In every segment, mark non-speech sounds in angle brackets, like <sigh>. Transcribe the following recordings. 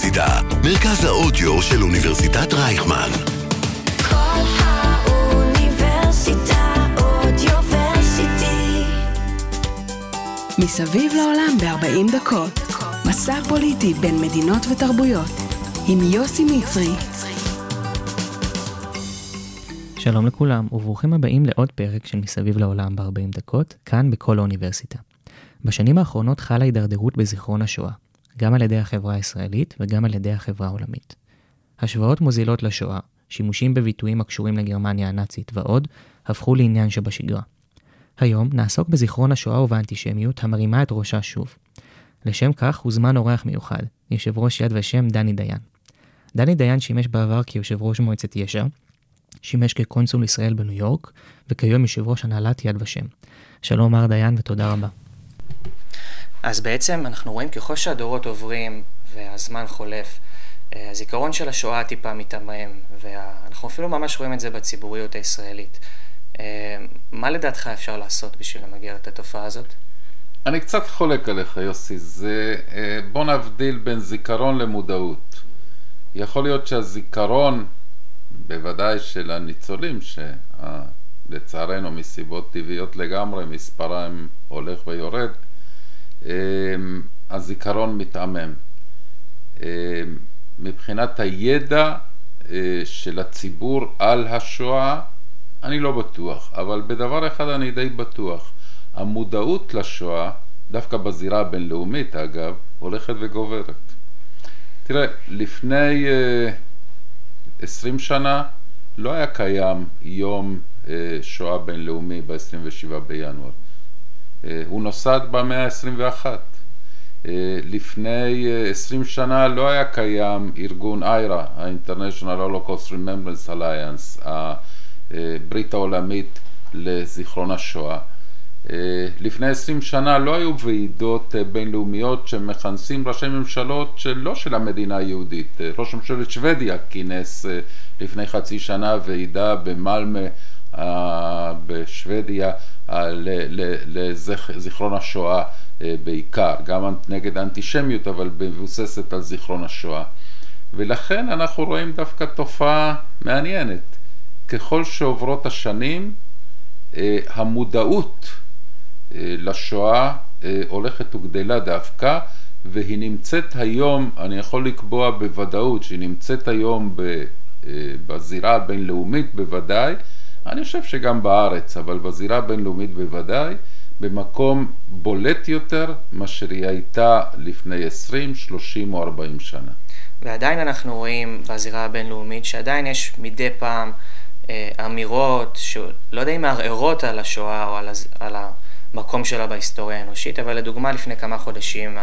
האוניברסיטה, מרכז האודיו של אוניברסיטת רייכמן. כל האוניברסיטה אודיוורסיטי. מסביב לעולם ב-40 דקות. מסע פוליטי בין מדינות ותרבויות. עם יוסי מצרי. שלום לכולם, וברוכים הבאים לעוד פרק של מסביב לעולם ב-40 דקות, כאן בכל האוניברסיטה. בשנים האחרונות חלה הידרדרות בזיכרון השואה, גם על ידי החברה הישראלית וגם על ידי החברה העולמית. השוואות מוזילות לשואה, שימושים בביטויים הקשורים לגרמניה הנאצית ועוד, הפכו לעניין שבשגרה. היום נעסוק בזיכרון השואה ובאנטישמיות המרימה את ראשה שוב. לשם כך הוזמן אורח מיוחד, יושב ראש יד ושם דני דיין. דני דיין שימש בעבר כיושב ראש מועצת יש"ע, שימש כקונסול ישראל בניו יורק, וכיום יושב ראש הנהלת יד ושם. שלום מר דיין ותודה רבה. אז בעצם אנחנו רואים ככל שהדורות עוברים והזמן חולף, אה, הזיכרון של השואה טיפה מתעמם, ואנחנו אפילו ממש רואים את זה בציבוריות הישראלית. אה, מה לדעתך אפשר לעשות בשביל למגר את התופעה הזאת? אני קצת חולק עליך, יוסי. זה, אה, בוא נבדיל בין זיכרון למודעות. יכול להיות שהזיכרון, בוודאי של הניצולים, שלצערנו מסיבות טבעיות לגמרי, מספרם הולך ויורד, הזיכרון מתעמם. אה, מבחינת הידע של הציבור על השואה, אני לא בטוח, אבל בדבר אחד אני די בטוח. המודעות לשואה, דווקא בזירה הבינלאומית אגב, הולכת וגוברת. תראה, לפני uh, 20 שנה לא היה קיים יום uh, שואה בינלאומי ב-27 בינואר. Uh, הוא נוסד במאה ה-21. Uh, לפני uh, 20 שנה לא היה קיים ארגון איירה, ה-International Holocaust Remembrance Alliance, הברית העולמית לזיכרון השואה. אה, לפני עשרים שנה לא היו ועידות אה, בינלאומיות שמכנסים ראשי ממשלות שלא של המדינה היהודית. אה, ראש ממשלת שוודיה כינס לפני חצי שנה ועידה במלמה בשוודיה לזיכרון השואה בעיקר, גם נגד האנטישמיות אבל מבוססת על זיכרון השואה. ולכן אנחנו רואים דווקא תופעה מעניינת. ככל שעוברות השנים המודעות אה, לשואה אה, הולכת וגדלה דווקא, והיא נמצאת היום, אני יכול לקבוע בוודאות שהיא נמצאת היום אה, בזירה הבינלאומית בוודאי, אני חושב שגם בארץ, אבל בזירה הבינלאומית בוודאי, במקום בולט יותר מאשר היא הייתה לפני 20, 30 או 40 שנה. ועדיין אנחנו רואים בזירה הבינלאומית שעדיין יש מדי פעם אה, אמירות שלא יודע אם מערערות על השואה או על, הז... על. המקום שלה בהיסטוריה האנושית, אבל לדוגמה לפני כמה חודשים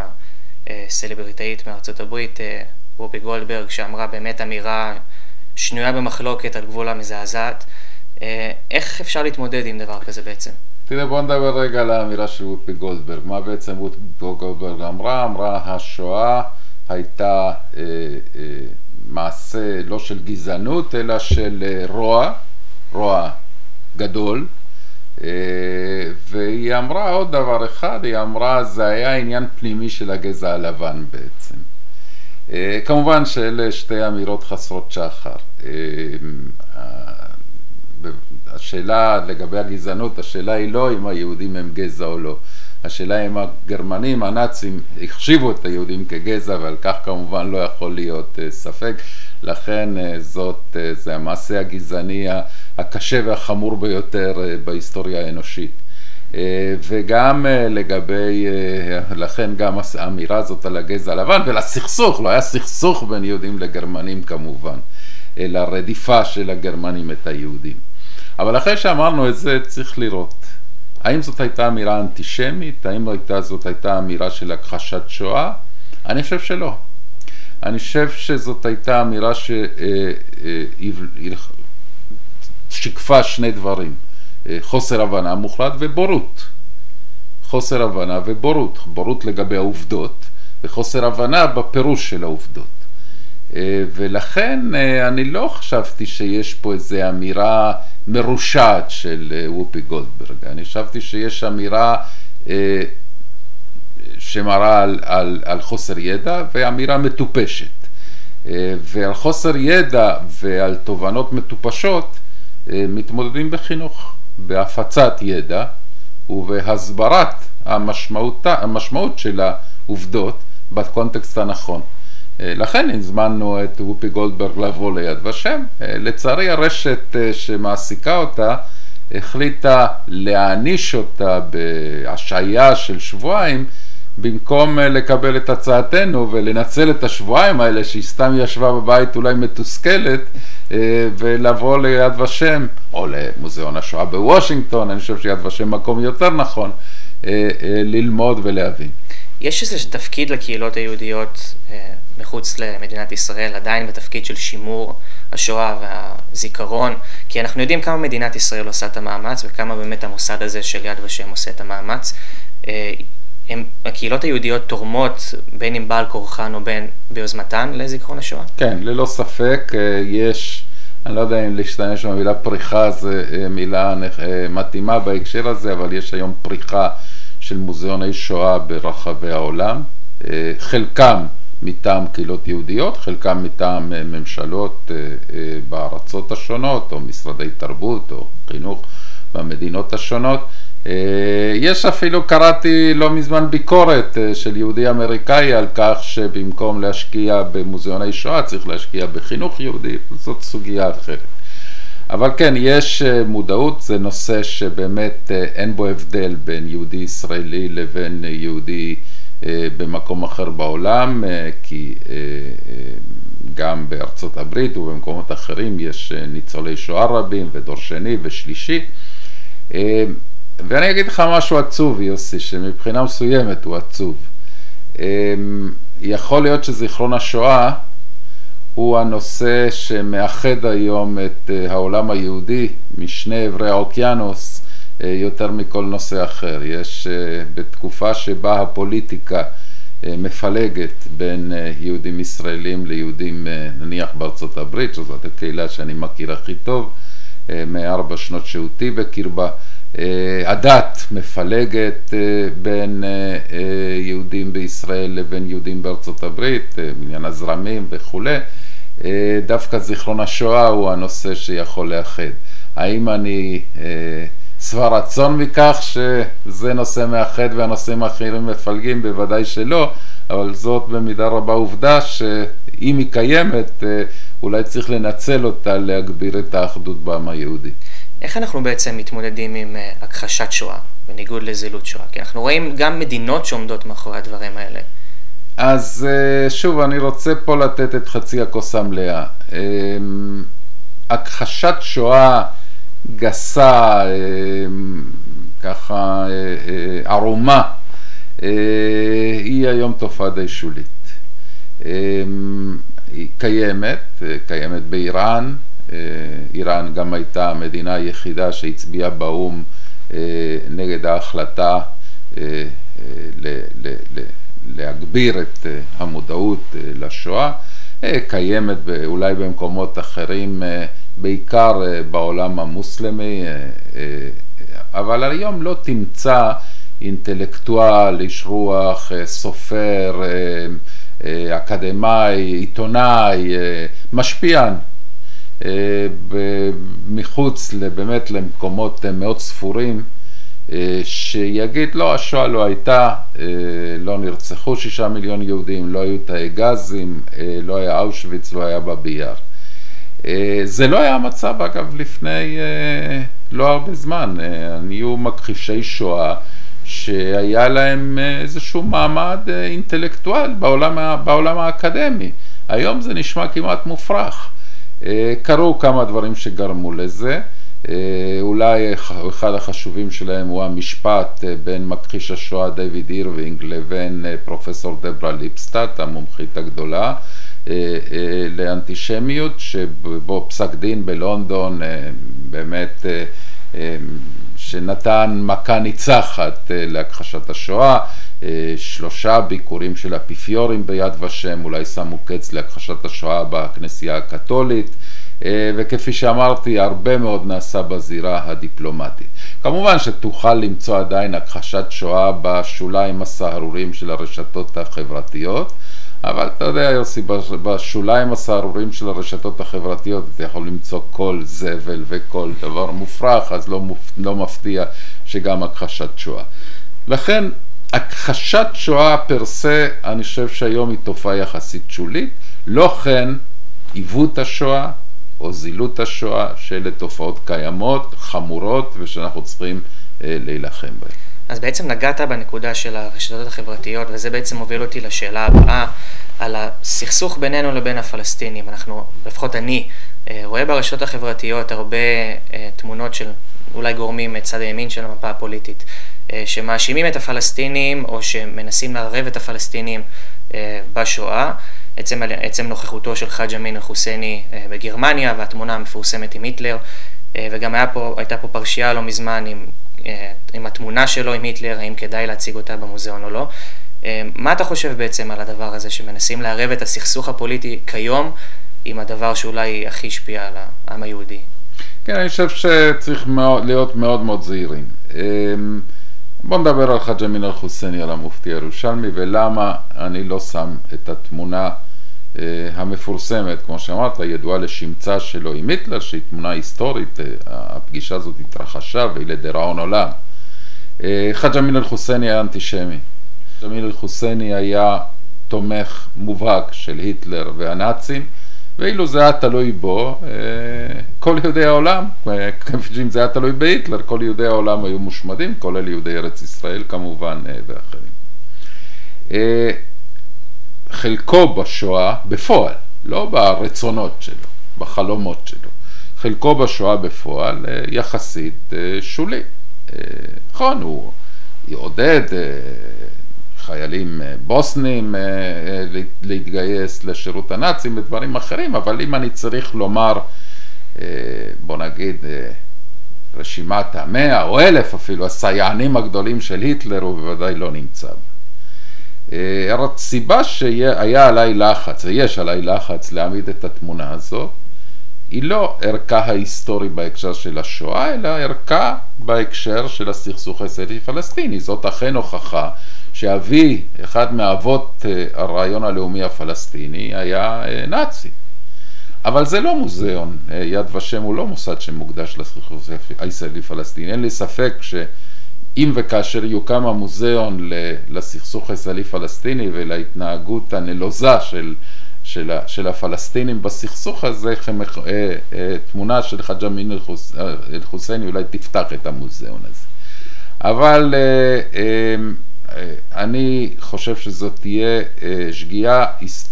הסלבריטאית מארצות הברית, אה, וובי גולדברג, שאמרה באמת אמירה שנויה במחלוקת על גבול המזעזעת, אה, איך אפשר להתמודד עם דבר כזה בעצם? תראה, בוא נדבר רגע על האמירה של וובי גולדברג. מה בעצם וובי גולדברג אמרה? אמרה, השואה הייתה אה, אה, מעשה לא של גזענות, אלא של אה, רוע, רוע גדול, אה, והיא אמרה עוד דבר אחד, היא אמרה זה היה עניין פנימי של הגזע הלבן בעצם. אה, כמובן שאלה שתי אמירות חסרות שחר. אה, השאלה לגבי הגזענות, השאלה היא לא אם היהודים הם גזע או לא. השאלה אם הגרמנים, הנאצים, החשיבו את היהודים כגזע ועל כך כמובן לא יכול להיות ספק. לכן זאת, זה המעשה הגזעני הקשה והחמור ביותר אה, בהיסטוריה האנושית. אה, וגם אה, לגבי, לכן גם האמירה הזאת על הגזע הלבן ולסכסוך, לא היה סכסוך בין יהודים לגרמנים כמובן, אלא רדיפה של הגרמנים את היהודים. אבל אחרי שאמרנו את זה צריך לראות, האם זאת הייתה אמירה אנטישמית, האם זאת הייתה אמירה של הכחשת שואה? אני חושב שלא. אני חושב שזאת הייתה אמירה שיקפה שני דברים, אה, חוסר הבנה מוחלט ובורות. חוסר הבנה ובורות, בורות לגבי העובדות וחוסר הבנה בפירוש של העובדות. אה, ולכן אה, אני לא חשבתי שיש פה איזו אמירה מרושעת של וופי גולדברג, אני חשבתי שיש אמירה שמראה על, על, על חוסר ידע ואמירה מטופשת. אה, ועל חוסר ידע ועל תובנות מטופשות אה, מתמודדים בחינוך, בהפצת ידע ובהסברת המשמעות, המשמעות של העובדות בקונטקסט הנכון. אה, לכן הזמנו את וופי גולדברג לבוא ליד ושם. לצערי הרשת שמעסיקה אותה החליטה להעניש אותה בהשעיה של שבועיים במקום אה, לקבל את הצעתנו ולנצל את השבועיים האלה שהיא סתם ישבה בבית אולי מתוסכלת אה, ולבוא ליד ושם או למוזיאון השואה בוושינגטון, אני חושב שיד ושם מקום יותר נכון אה, ללמוד ולהבין. יש איזה תפקיד לקהילות היהודיות מחוץ למדינת ישראל, עדיין בתפקיד של שימור השואה והזיכרון, כי אנחנו יודעים כמה מדינת ישראל עושה את המאמץ וכמה באמת המוסד הזה של יד ושם עושה את המאמץ. הם, הקהילות היהודיות תורמות בין אם בעל כורחן או בין ביוזמתן לזיכרון השואה? כן, ללא ספק אה, יש, אני לא יודע אם להשתמש במילה פריחה זה אה, מילה אה, מתאימה בהקשר הזה, אבל יש היום פריחה של מוזיאוני שואה ברחבי העולם, חלקם מטעם קהילות יהודיות, חלקם מטעם ממשלות בארצות השונות, או משרדי תרבות או חינוך במדינות השונות. אה, יש אפילו, קראתי לא מזמן ביקורת אה, של יהודי אמריקאי על כך שבמקום להשקיע במוזיאוני שואה צריך להשקיע בחינוך יהודי, זאת סוגיה אחרת. אבל כן, יש אה, מודעות, זה נושא שבאמת אין בו הבדל בין יהודי ישראלי לבין יהודי במקום אחר בעולם, כי גם בארצות הברית ובמקומות אחרים יש ניצולי שואה רבים ודור שני ושלישי. ואני אגיד לך משהו עצוב, יוסי, שמבחינה מסוימת הוא עצוב. יכול להיות שזיכרון השואה הוא הנושא שמאחד היום את אה, העולם היהודי משני עברי האוקיינוס אה, יותר מכל נושא אחר. יש אה, בתקופה שבה הפוליטיקה מפלגת בין יהודים ישראלים ליהודים נניח בארצות הברית, שזאת הקהילה שאני מכיר הכי טוב, מארבע שנות שהותי בקרבה. אה, הדת מפלגת אה, בין אה, יהודים בישראל לבין יהודים בארצות הברית, בעניין הזרמים וכולי, דוווקא זיכרון השואה הוא הנושא שיכול לאחד. האם אני שבע רצון מכך שזה נושא מאחד והנושאים האחרים מפלגים? בוודאי שלא, אבל זאת במידה רבה עובדה שאם היא קיימת, אולי צריך לנצל אותה להגביר את האחדות בעם היהודי. איך אנחנו בעצם מתמודדים עם אה, הכחשת שואה, בניגוד לזילות שואה? כי אנחנו רואים גם מדינות שעומדות מאחורי הדברים האלה. אז אה, שוב, אני רוצה פה לתת את חצי הכוס המלאה. אמ, הכחשת שואה גסה, אמ, ככה אה, ערומה, היא היום תופעה די שולית. היא קיימת, קיימת באיראן, אה, איראן גם הייתה המדינה היחידה שהצביעה באו"ם אה, נגד ההחלטה אה, להגביר את המודעות לשואה, קיימת אולי במקומות אחרים, בעיקר בעולם המוסלמי, אבל היום לא תמצא אינטלקטואל, איש רוח, סופר, אקדמאי, עיתונאי, משפיען, אה, מחוץ באמת למקומות אה, מאוד ספורים, אה, שיגיד לא, השואה לא הייתה, לא נרצחו שישה מיליון יהודים, לא היו תאי גזים, לא היה אושוויץ, לא היה באבי יאר. זה לא היה המצב אגב לפני לא הרבה זמן, היו מכחישי שואה שהיה להם איזשהו מעמד אינטלקטואל בעולם, בעולם האקדמי, היום זה נשמע כמעט מופרך. אה, קרו כמה דברים שגרמו לזה, אה, אולי אחד החשובים שלהם הוא המשפט אה, בין מכחיש השואה דיוויד אירווינג לבין פרופסור דברה ליפסטאט, המומחית הגדולה לאנטישמיות, שבו פסק דין בלונדון באמת שנתן מכה ניצחת להכחשת השואה, שלושה ביקורים של אפיפיורים ביד ושם, אולי שמו קץ להכחשת השואה בכנסייה הקתולית, וכפי שאמרתי, הרבה מאוד נעשה בזירה הדיפלומטית. כמובן שתוכל למצוא עדיין הכחשת שואה בשוליים הסהרוריים של הרשתות החברתיות, אבל אתה יודע, יוסי, בש- בשוליים הסהרוריים של הרשתות החברתיות אתה יכול למצוא כל זבל וכל דבר מופרך, אז לא, מופ... לא מפתיע שגם הכחשת שואה. לכן, הכחשת שואה פר סה, אני חושב שהיום היא תופעה יחסית שולית, לא כן עיוות השואה או זילות השואה, שאלה תופעות קיימות, חמורות, ושאנחנו צריכים אה, להילחם בהן. אז בעצם נגעת בנקודה של הרשתות החברתיות, וזה בעצם מוביל אותי לשאלה הבאה, על הסכסוך בינינו לבין הפלסטינים. אנחנו, לפחות אני, אה, רואה ברשתות החברתיות הרבה אה, תמונות של אולי גורמים מצד הימין של המפה הפוליטית, אה, שמאשימים את הפלסטינים, או שמנסים לערב את הפלסטינים אה, בשואה. עצם, עצם נוכחותו של חאג' אמין אל-חוסייני בגרמניה, והתמונה המפורסמת עם היטלר, וגם היה פה, הייתה פה פרשייה לא מזמן עם, עם התמונה שלו עם היטלר, האם כדאי להציג אותה במוזיאון או לא. אה, מה אתה חושב בעצם על הדבר הזה, שמנסים לערב את הסכסוך הפוליטי כיום עם הדבר שאולי הכי השפיע על העם היהודי? כן, אני חושב שצריך מאוד, להיות מאוד מאוד זהירים. אמ, בואו נדבר על חאג' אמין אל-חוסייני, על המופתי הירושלמי, ולמה אני לא שם את התמונה אה, המפורסמת, כמו שאמרת, ידועה לשמצה שלו עם היטלר, שהיא תמונה היסטורית, אה, הפגישה הזאת התרחשה והיא לדיראון עולם. אה, חאג' אמין אל-חוסייני היה אנטישמי. חאג' אמין אל-חוסייני היה תומך מובהק של היטלר והנאצים, ואילו זה היה תלוי בו, אה, כל יהודי העולם, אה, שאם זה היה תלוי בהיטלר, כל יהודי העולם היו מושמדים, כולל יהודי ארץ ישראל כמובן אה, ואחרים. חלקו בשואה, בפועל, לא ברצונות שלו, בחלומות שלו, חלקו בשואה בפועל אה, יחסית אה, שולי. אה, נכון, הוא עודד אה, חיילים בוסנים להתגייס לשירות הנאצים ודברים אחרים, אבל אם אני צריך לומר, בוא נגיד, רשימת המאה או אלף אפילו, הסייענים הגדולים של היטלר, הוא בוודאי לא נמצא. הסיבה שהיה עליי לחץ, ויש עליי לחץ להעמיד את התמונה הזו, היא לא ערכה ההיסטורי בהקשר של השואה, אלא ערכה בהקשר של הסכסוך הישראלי-פלסטיני. זאת אכן הוכחה שאבי, אחד מאבות אה, הרעיון הלאומי הפלסטיני, היה אה, נאצי. אבל זה לא מוזיאון, אה, יד ושם הוא לא מוסד שמוקדש לסכסוך הישראלי-פלסטיני. אין לי ספק שאם וכאשר יוקם המוזיאון לסכסוך הישראלי-פלסטיני ולהתנהגות הנלוזה של, של, של הפלסטינים בסכסוך הזה, תמונה של חאג' אמין אל-חוסייני אולי תפתח את המוזיאון הזה. אבל אני חושב שזאת תהיה שגיאה,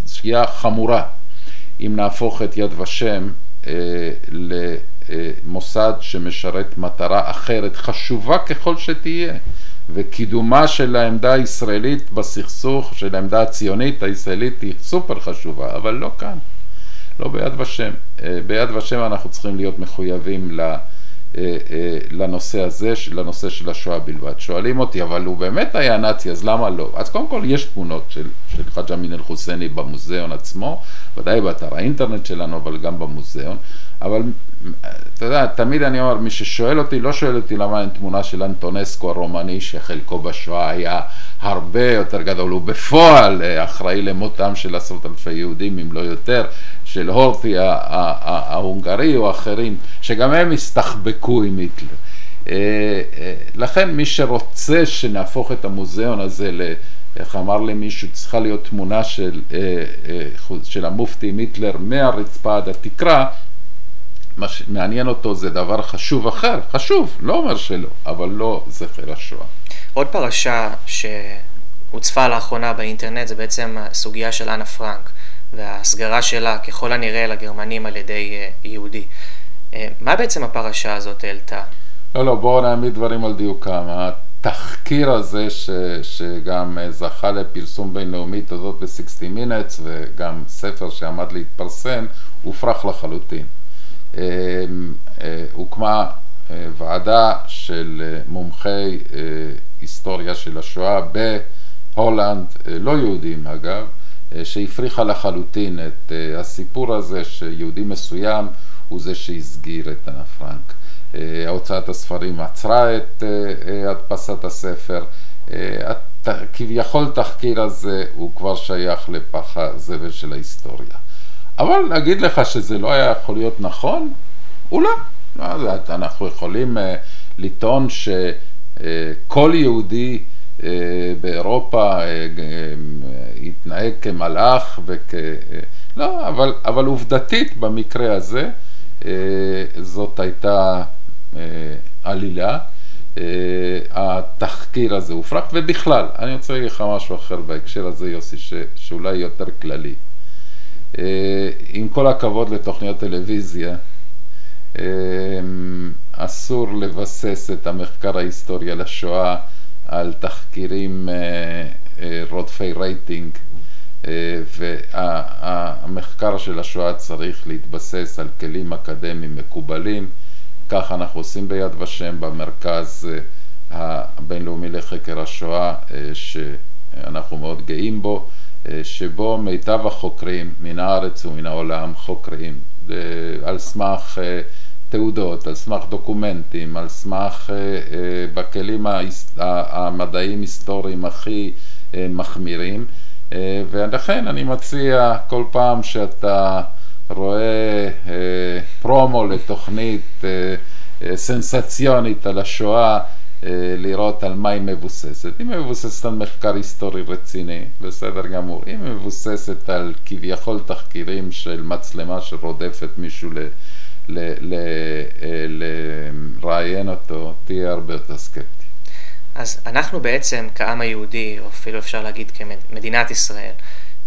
שגיאה חמורה אם נהפוך את יד ושם למוסד שמשרת מטרה אחרת, חשובה ככל שתהיה, וקידומה של העמדה הישראלית בסכסוך, של העמדה הציונית הישראלית היא סופר חשובה, אבל לא כאן, לא ביד ושם. ביד ושם אנחנו צריכים להיות מחויבים ל... לנושא הזה, לנושא של השואה בלבד. שואלים אותי, אבל הוא באמת היה נאצי, אז למה לא? אז קודם כל יש תמונות של, של חאג' אמין אל-חוסייני במוזיאון עצמו, ודאי באתר האינטרנט שלנו, אבל גם במוזיאון. אבל אתה יודע, תמיד אני אומר, מי ששואל אותי, לא שואל אותי למה אין תמונה של אנטונסקו הרומני, שחלקו בשואה היה הרבה יותר גדול, הוא בפועל אחראי למותם של עשרות אלפי יהודים, אם לא יותר, של הורטי ההונגרי או אחרים, שגם הם הסתחבקו עם היטלר. לכן מי שרוצה שנהפוך את המוזיאון הזה ל... איך אמר לי מישהו, צריכה להיות תמונה של, של המופתי עם היטלר מהרצפה עד התקרה, מה שמעניין אותו זה דבר חשוב אחר, חשוב, לא אומר שלא, אבל לא זכר השואה. עוד פרשה שהוצפה לאחרונה באינטרנט זה בעצם הסוגיה של אנה פרנק וההסגרה שלה ככל הנראה לגרמנים על ידי יהודי. מה בעצם הפרשה הזאת העלתה? לא, לא, בואו נעמיד דברים על דיוקם. התחקיר הזה ש, שגם זכה לפרסום בינלאומי תודות ל-60 Minutes וגם ספר שעמד להתפרסם, הופרך לחלוטין. הוקמה ועדה של מומחי היסטוריה של השואה בהולנד, לא יהודים אגב, שהפריחה לחלוטין את הסיפור הזה שיהודי מסוים הוא זה שהסגיר את אנה פרנק. הוצאת הספרים עצרה את הדפסת הספר. הכביכול תחקיר הזה הוא כבר שייך לפח הזבל של ההיסטוריה. אבל להגיד לך שזה לא היה יכול להיות נכון? אולי. לא, אנחנו יכולים אה, לטעון שכל יהודי אה, באירופה אה, ג- אה, התנהג כמלאך וכ... אה, לא, אבל, אבל עובדתית במקרה הזה אה, זאת הייתה אה, עלילה. אה, התחקיר הזה הופרק, ובכלל, אני רוצה להגיד לך משהו אחר בהקשר הזה, יוסי, ש, שאולי יותר כללי. אה, עם כל הכבוד לתוכניות טלוויזיה, אה, אסור לבסס את המחקר ההיסטורי על השואה על תחקירים אה, רודפי רייטינג, והמחקר של השואה צריך להתבסס על כלים אקדמיים מקובלים. כך אנחנו עושים ביד ושם במרכז הבינלאומי לחקר השואה, אה, שאנחנו מאוד גאים בו, שבו מיטב החוקרים מן הארץ ומן העולם חוקרים אה, על סמך אה, תעודות, על סמך דוקומנטים, על סמך אה, בכלים המדעיים היסטוריים הכי מחמירים, ולכן אני מציע כל פעם שאתה רואה אה, פרומו לתוכנית סנסציונית על השואה, אה, לראות על מה היא מבוססת. היא מבוססת על מחקר היסטורי רציני, בסדר גמור. היא מבוססת על כביכול תחקירים של מצלמה שרודפת מישהו אה, לראיין אותו, תהיה הרבה יותר סקפטי. אז אנחנו בעצם כעם היהודי, או אפילו אפשר להגיד כמדינת ישראל,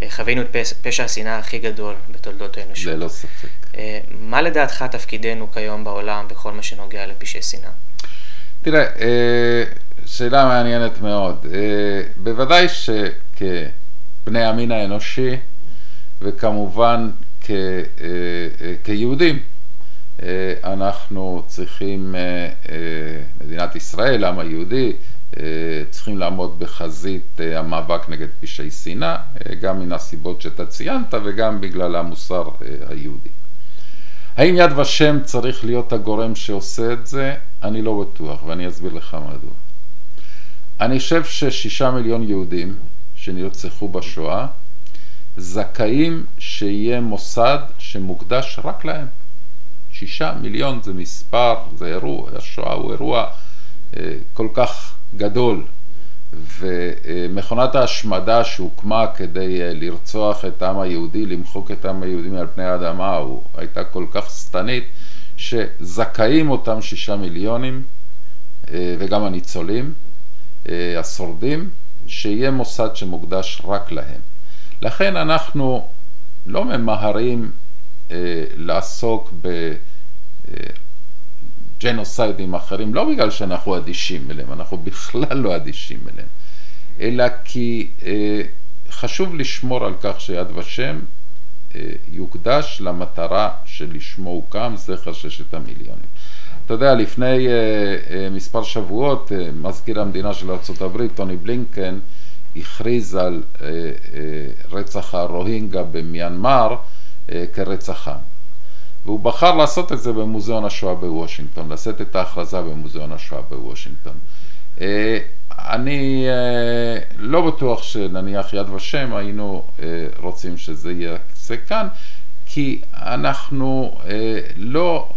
אה, חווינו את פש- פשע השנאה הכי גדול בתולדות האנושות. ללא ספק. אה, מה לדעתך תפקידנו כיום בעולם בכל מה שנוגע לפשעי שנאה? תראה, אה, שאלה מעניינת מאוד. אה, בוודאי שכבני המין האנושי, וכמובן כ, אה, כיהודים, אנחנו צריכים, מדינת ישראל, העם היהודי, צריכים לעמוד בחזית המאבק נגד פשעי שנאה, אה, גם מן הסיבות שאתה ציינת וגם בגלל המוסר היהודי. האם יד ושם צריך להיות הגורם שעושה את זה? אני לא בטוח, ואני אסביר לך מדוע. אני חושב ששישה מיליון יהודים שנרצחו בשואה, זכאים שיהיה מוסד שמוקדש רק להם. שישה מיליון זה מספר, זה אירוע, השואה הוא אירוע אה, כל כך גדול, ומכונת ההשמדה שהוקמה כדי אה, לרצוח את העם היהודי, למחוק את העם היהודי מעל פני האדמה, הוא הייתה כל כך שטנית, שזכאים אותם שישה מיליונים, אה, וגם הניצולים, אה, השורדים, שיהיה מוסד שמוקדש רק להם. לכן אנחנו לא ממהרים לעסוק בג'נוסיידים אחרים, לא בגלל שאנחנו אדישים אליהם, אנחנו בכלל לא אדישים אליהם, אלא כי אה, חשוב לשמור על כך שיד ושם אה, יוקדש למטרה שלשמו הוקם, זכר ששת המיליונים. אתה יודע, לפני אה, אה, מספר שבועות, אה, מזכיר המדינה של ארה"ב, טוני בלינקן, הכריז על אה, אה, רצח הרוהינגה במיינמר אה, כרצח עם. והוא בחר לעשות את זה במוזיאון השואה בוושינגטון, לשאת את ההכרזה במוזיאון השואה בוושינגטון. אה, אני אה, לא בטוח שנניח יד ושם היינו אה, רוצים שזה זה כאן, כי אנחנו לא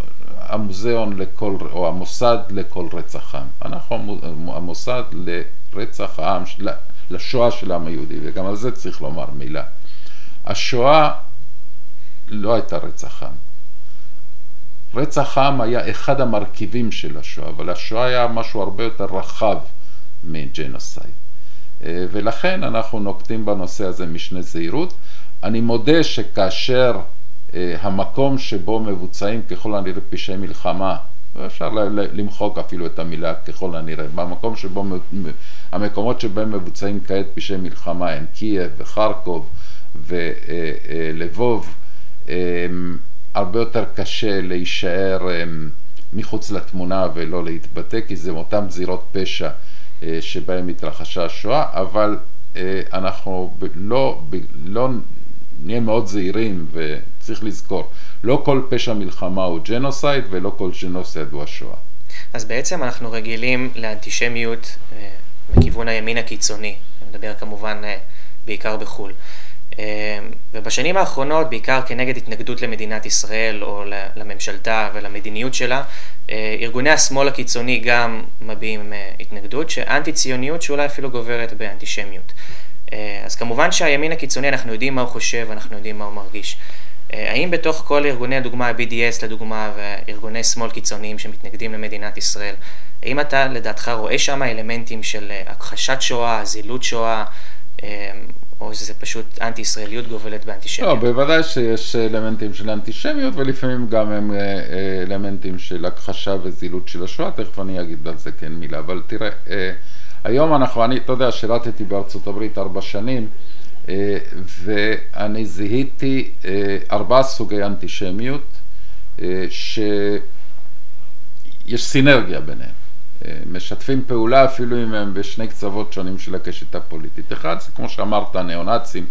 המוזיאון לכל, או המוסד לכל רצח עם, אנחנו המו- המוסד לרצח העם, לשואה של העם היהודי, וגם על זה צריך לומר מילה. השואה לא הייתה רצח עם. רצח עם היה אחד המרכיבים של השואה, אבל השואה היה משהו הרבה יותר רחב מג'נוסייד. אה, ולכן אנחנו נוקטים בנושא הזה משנה זהירות. אני מודה שכאשר אה, המקום שבו מבוצעים ככל הנראה פשעי מלחמה, ל- למחוק אפילו את המילה ככל הנראה, במקום שבו, המקומות שבהם מבוצעים כעת פשעי מלחמה הם קייב וחרקוב ולבוב, הרבה יותר קשה להישאר אמ, מחוץ לתמונה ולא להתבטא, כי זה אותן זירות פשע אה, שבהן התרחשה השואה, אבל אה, אנחנו לא, לא נהיה מאוד זהירים וצריך לזכור, לא כל פשע מלחמה הוא ג'נוסייד ולא כל ג'נוסייד הוא השואה. אז בעצם אנחנו רגילים לאנטישמיות אה, מכיוון הימין הקיצוני, אני מדבר כמובן בעיקר בחו"ל. אה, ובשנים האחרונות, בעיקר כנגד התנגדות למדינת ישראל או לממשלתה ולמדיניות שלה, אה, ארגוני השמאל הקיצוני גם מביעים התנגדות, שאנטי ציוניות שאולי אפילו גוברת באנטישמיות. אז כמובן שהימין הקיצוני, אנחנו יודעים מה הוא חושב, אנחנו יודעים מה הוא מרגיש. האם בתוך כל ארגוני הדוגמה, ה-BDS לדוגמה, וארגוני שמאל קיצוניים שמתנגדים למדינת ישראל, האם אתה לדעתך רואה שם אלמנטים של הכחשת שואה, זילות שואה, או שזה פשוט אנטי-ישראליות גובלת באנטישמיות? לא, בוודאי שיש אלמנטים של אנטישמיות, ולפעמים גם הם אלמנטים של הכחשה וזילות של השואה, תכף אני אגיד על זה כן מילה, אבל תראה, היום אנחנו, אני, אתה יודע, שירתתי בארצות הברית ארבע שנים, ואני זיהיתי ארבעה סוגי אנטישמיות, שיש סינרגיה ביניהם. משתפים פעולה אפילו אם הם בשני קצוות שונים של הקשת הפוליטית. אחד זה כמו שאמרת, הניאו-נאצים,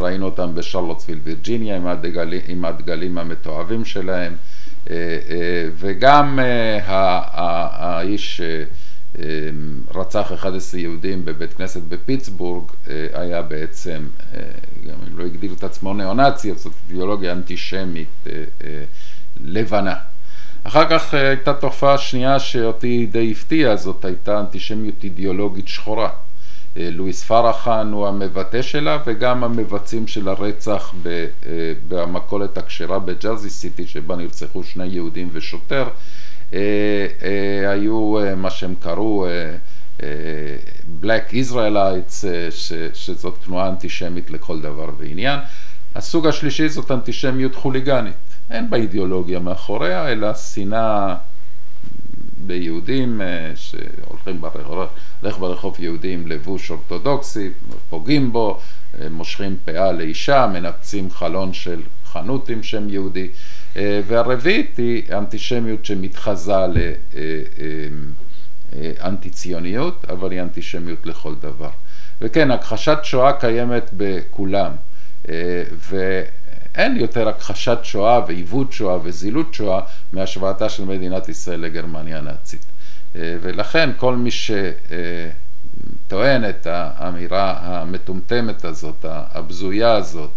ראינו אותם בשרלוטסוויל וירג'יניה עם הדגלים, עם הדגלים המתועבים שלהם, וגם האיש רצח 11 יהודים בבית כנסת בפיטסבורג היה בעצם, גם אם לא הגדיר את עצמו ניאו-נאצי, זאת אידיאולוגיה אנטישמית לבנה. אחר כך הייתה תופעה שנייה שאותי די הפתיעה, זאת הייתה אנטישמיות אידיאולוגית שחורה. לואיס פרחן הוא המבטא שלה וגם המבצעים של הרצח במכולת הכשרה בג'אזי סיטי שבה נרצחו שני יהודים ושוטר היו מה שהם קראו Black Israelites שזאת תנועה אנטישמית לכל דבר ועניין. הסוג השלישי זאת אנטישמיות חוליגנית. אין בה אידיאולוגיה מאחוריה, אלא שנאה ביהודים שהולכים ברחוב, הולך ברחוב יהודי עם לבוש אורתודוקסי, פוגעים בו, מושכים פאה לאישה, מנפצים חלון של חנות עם שם יהודי, והרביעית היא אנטישמיות שמתחזה לאנטי ציוניות, אבל היא אנטישמיות לכל דבר. וכן, הכחשת שואה קיימת בכולם, ו... אין יותר הכחשת שואה ועיוות שואה וזילות שואה מהשוואתה של מדינת ישראל לגרמניה הנאצית. ולכן כל מי שטוען את האמירה המטומטמת הזאת, הבזויה הזאת,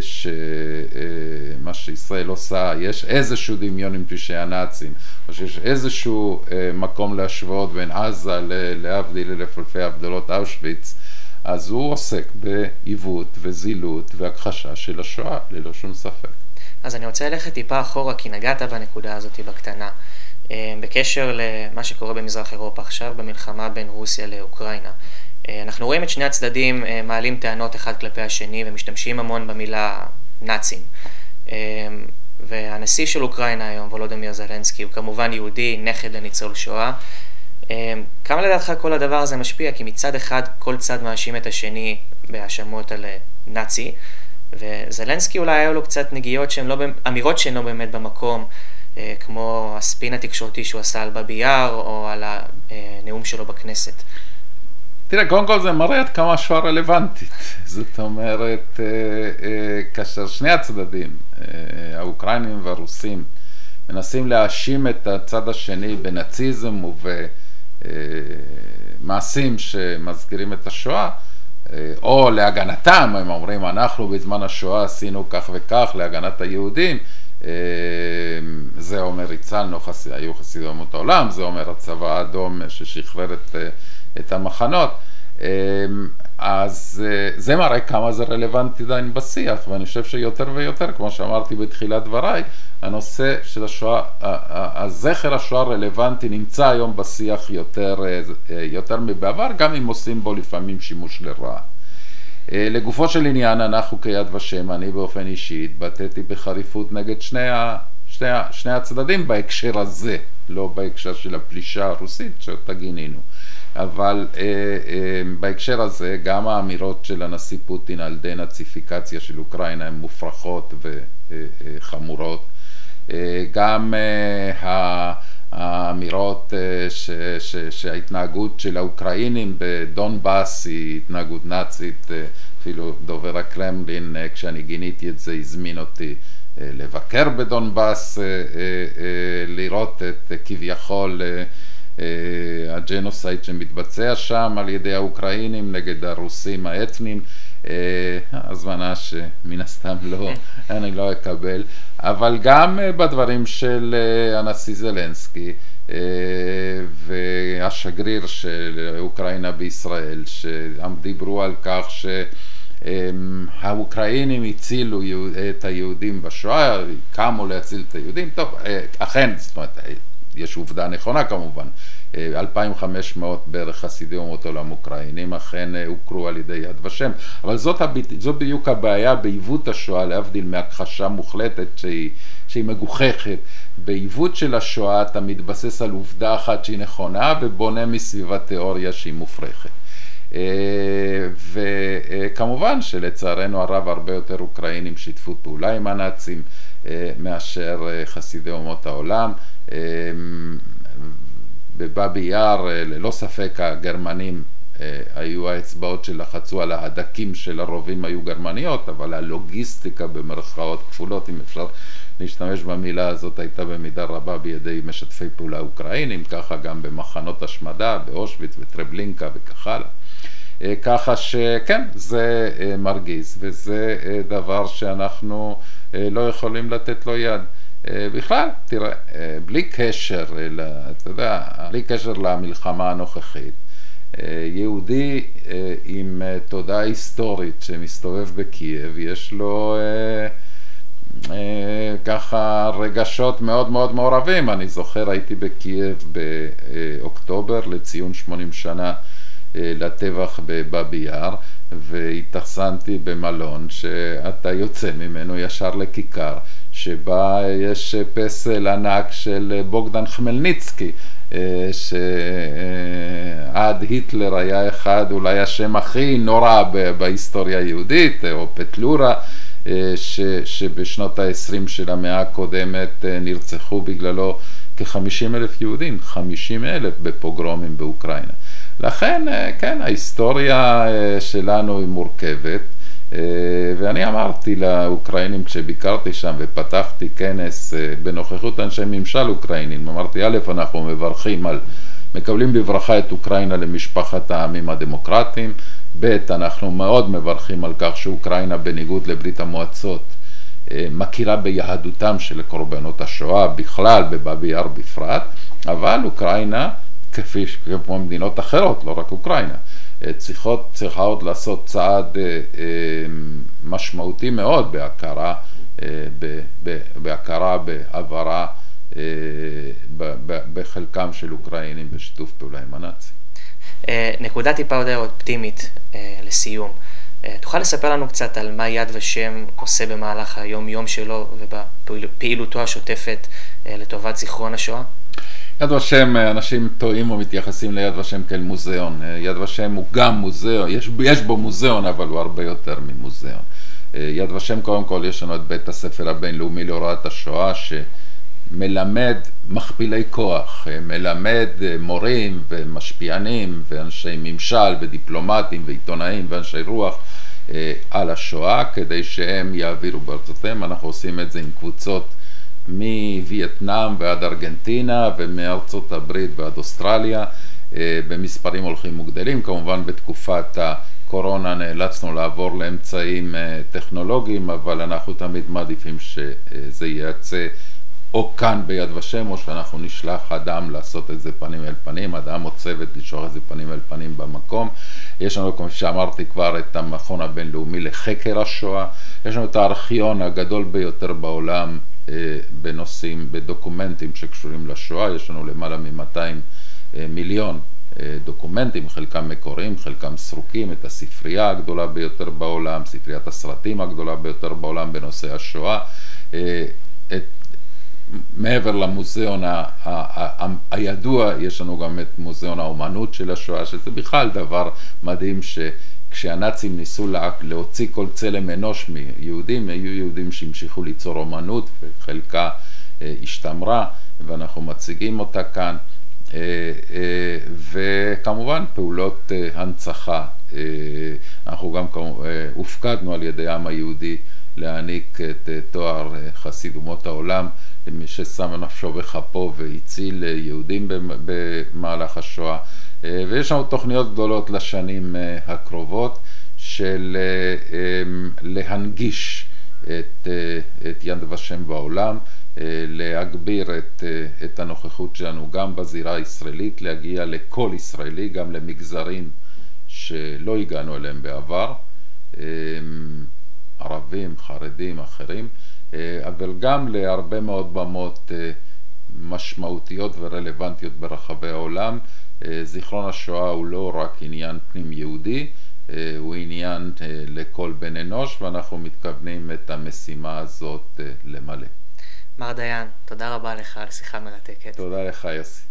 שמה שישראל עושה, יש איזשהו דמיון עם פשעי הנאצים, או שיש איזשהו מקום להשוות בין עזה להבדיל אלף אלפי הבדלות אושוויץ, אז הוא עוסק בעיוות וזילות והכחשה של השואה, ללא שום ספק. אז אני רוצה ללכת טיפה אחורה, כי נגעת בנקודה הזאת בקטנה. בקשר למה שקורה במזרח אירופה עכשיו, במלחמה בין רוסיה לאוקראינה. אנחנו רואים את שני הצדדים מעלים טענות אחד כלפי השני ומשתמשים המון במילה נאצים. והנשיא של אוקראינה היום, וולודמיר זלנסקי, הוא כמובן יהודי, נכד לניצול שואה. כמה לדעתך כל הדבר הזה משפיע? כי מצד אחד כל צד מאשים את השני בהאשמות על נאצי, וזלנסקי אולי היו לו קצת נגיעות שהן לא, אמירות שהן לא באמת במקום, כמו הספין התקשורתי שהוא עשה על באבי יאר, או על הנאום שלו בכנסת. תראה, קודם כל זה מראה עד כמה השואה רלוונטית. <laughs> זאת אומרת, כאשר שני הצדדים, האוקראינים והרוסים, מנסים להאשים את הצד השני בנאציזם ובמעשים שמזכירים את השואה, או להגנתם, הם אומרים, אנחנו בזמן השואה עשינו כך וכך להגנת היהודים, זה אומר הצלנו, היו חסידי אומות העולם, זה אומר הצבא האדום ששחרר את, את המחנות, אז זה מראה כמה זה רלוונטי עדיין בשיח, ואני חושב שיותר ויותר, כמו שאמרתי בתחילת דבריי, הנושא של השואה, הזכר השואה רלוונטי נמצא היום בשיח יותר, יותר מבעבר, גם אם עושים בו לפעמים שימוש לרעה. לגופו של עניין, אנחנו כיד ושם, אני באופן אישי, התבטאתי בחריפות נגד שני, ה, שני, שני הצדדים בהקשר הזה, לא בהקשר של הפלישה הרוסית שאותה גינינו. אבל אה, אה, בהקשר הזה גם האמירות של הנשיא פוטין על דנאציפיקציה של אוקראינה הן מופרכות וחמורות. אה, גם אה, האמירות אה, ש, ש, שההתנהגות של האוקראינים בדונבאס היא התנהגות נאצית, אה, אפילו דובר הקרמלין אה, כשאני גיניתי את זה הזמין אותי אה, לבקר בדונבאס, אה, אה, אה, לראות את אה, כביכול אה, אה, הג'נוסייד שמתבצע שם על ידי האוקראינים נגד הרוסים האתנים, אה, הזמנה שמן הסתם לא, <laughs> אני לא אקבל, אבל גם אה, בדברים של אה, הנשיא זלנסקי אה, והשגריר של אוקראינה בישראל, שדיברו על כך ש... אמ, האוקראינים הצילו את היהודים בשואה, קמו להציל את היהודים, טוב, אה, אכן, זאת אומרת, אה, יש עובדה נכונה כמובן, אה, 2,500 בערך חסידי אומות עולם אוקראינים אכן אה, הוכרו על ידי יד ושם, אבל זאת, הביט- זאת בדיוק הבעיה בעיוות השואה, להבדיל מהכחשה מוחלטת שהיא, שהיא מגוחכת. בעיוות של השואה אתה מתבסס על עובדה אחת שהיא נכונה ובונה מסביבה תיאוריה שהיא מופרכת. אה, וכמובן שלצערנו הרב הרבה יותר אוקראינים שיתפו פעולה עם הנאצים אה, מאשר אה, חסידי אומות העולם. אה, בבאבי יאר אה, ללא ספק הגרמנים אה, היו האצבעות שלחצו על ההדקים של הרובים היו גרמניות, אבל הלוגיסטיקה במרכאות כפולות, אם אפשר להשתמש במילה הזאת, הייתה במידה רבה בידי משתפי פעולה אוקראינים, ככה גם במחנות השמדה, באושוויץ וטרבלינקה וכך הלאה. אה, ככה שכן, זה מרגיז, וזה דבר שאנחנו לא יכולים לתת לו יד. אה, בכלל, תראה, אה, בלי קשר, ל- אתה יודע, בלי קשר למלחמה הנוכחית, אה, יהודי עם תודעה היסטורית שמסתובב בקייב, יש לו ככה רגשות מאוד מאוד מעורבים. אני זוכר, הייתי בקייב באוקטובר לציון 80 שנה לטבח בבאבי יאר, והתאכסנתי במלון שאתה יוצא ממנו ישר לכיכר, שבה יש פסל ענק של בוגדן חמלניצקי. אה, שעד היטלר היה אחד, אולי השם הכי נורא בהיסטוריה היהודית, או פטלורה, אה, ש, שבשנות ה-20 של המאה הקודמת אה, נרצחו בגללו כ-50 אלף יהודים, 50 אלף בפוגרומים באוקראינה. לכן, אה, כן, ההיסטוריה אה, שלנו היא מורכבת, אה, ואני אמרתי לאוקראינים כשביקרתי שם ופתחתי כנס אה, בנוכחות אנשי ממשל אוקראינים, אמרתי, א', אנחנו מברכים על, מקבלים בברכה את אוקראינה למשפחת העמים הדמוקרטיים, ב', אנחנו מאוד מברכים על כך שאוקראינה בניגוד לברית המועצות אה, מכירה ביהדותם של קורבנות השואה בכלל, בבאבי יאר בפרט, אבל אוקראינה, כפי כמו מדינות אחרות, לא רק אוקראינה, אה, צריכות, צריכה עוד לעשות צעד אה, אה, משמעותי מאוד בהכרה, אה, בהכרה בהעברה אה, בחלקם של אוקראינים בשיתוף פעולה עם הנאצים. אה, נקודה טיפה יותר אופטימית אה, לסיום. אה, תוכל לספר לנו קצת על מה יד ושם עושה במהלך היום-יום שלו ובפעילותו השוטפת אה, לטובת זיכרון השואה? יד ושם, אה, אנשים טועים ומתייחסים ליד ושם כאל מוזיאון. אה, יד ושם הוא גם מוזיאון, יש, יש בו מוזיאון, אבל הוא הרבה יותר ממוזיאון. אה, יד ושם, קודם כל, יש לנו את בית הספר הבינלאומי להוראת השואה, שמלמד מכפילי כוח, מלמד מורים ומשפיענים ואנשי ממשל ודיפלומטים ועיתונאים ואנשי רוח על השואה, כדי שהם יעבירו בארצותיהם. אנחנו עושים את זה עם קבוצות מווייטנאם ועד ארגנטינה ומארצות הברית ועד אוסטרליה אה, במספרים הולכים וגדלים. כמובן בתקופת הקורונה נאלצנו לעבור לאמצעים אה, טכנולוגיים, אבל אנחנו תמיד מעדיפים שזה ייעצה או כאן ביד ושם, או שאנחנו נשלח אדם לעשות את זה פנים אל פנים, אדם או צוות לשלוח את זה פנים אל פנים במקום. יש לנו, כמו שאמרתי כבר, את המכון הבינלאומי לחקר השואה, יש לנו את הארכיון הגדול ביותר בעולם בנושאים, בדוקומנטים שקשורים לשואה, יש לנו למעלה מ-200 מיליון אה, דוקומנטים, חלקם מקוריים, חלקם סרוקים, את הספרייה הגדולה ביותר בעולם, ספריית הסרטים הגדולה ביותר בעולם בנושא השואה, אה, את מעבר למוזיאון ה- ה- ה- הידוע, יש לנו גם את מוזיאון האומנות של השואה, שזה בכלל דבר מדהים שכשהנאצים ניסו לה- להוציא כל צלם אנוש מיהודים, היו יהודים שהמשיכו ליצור אומנות וחלקה אה, השתמרה, ואנחנו מציגים אותה כאן. אה, אה, וכמובן פעולות הנצחה. אנחנו גם הופקדנו על ידי העם היהודי להעניק את תואר חסיד אומות העולם מי ששם נפשו בכפו והציל יהודים במ- במהלך השואה. אה, ויש לנו תוכניות גדולות לשנים אה, הקרובות של אה, אה, להנגיש את, את יד ושם בעולם, להגביר את, את הנוכחות שלנו גם בזירה הישראלית, להגיע לכל ישראלי, גם למגזרים שלא הגענו אליהם בעבר, אה, ערבים, חרדים, אחרים, אבל גם להרבה מאוד במות משמעותיות ורלוונטיות ברחבי העולם. אה, זיכרון השואה הוא לא רק עניין פנים יהודי, אה, הוא עניין אה, לכל בן אנוש ואנחנו מתכוונים את המשימה הזאת למלא. מר דיין, תודה רבה לך על שיחה מרתקת. תודה לך יוסי.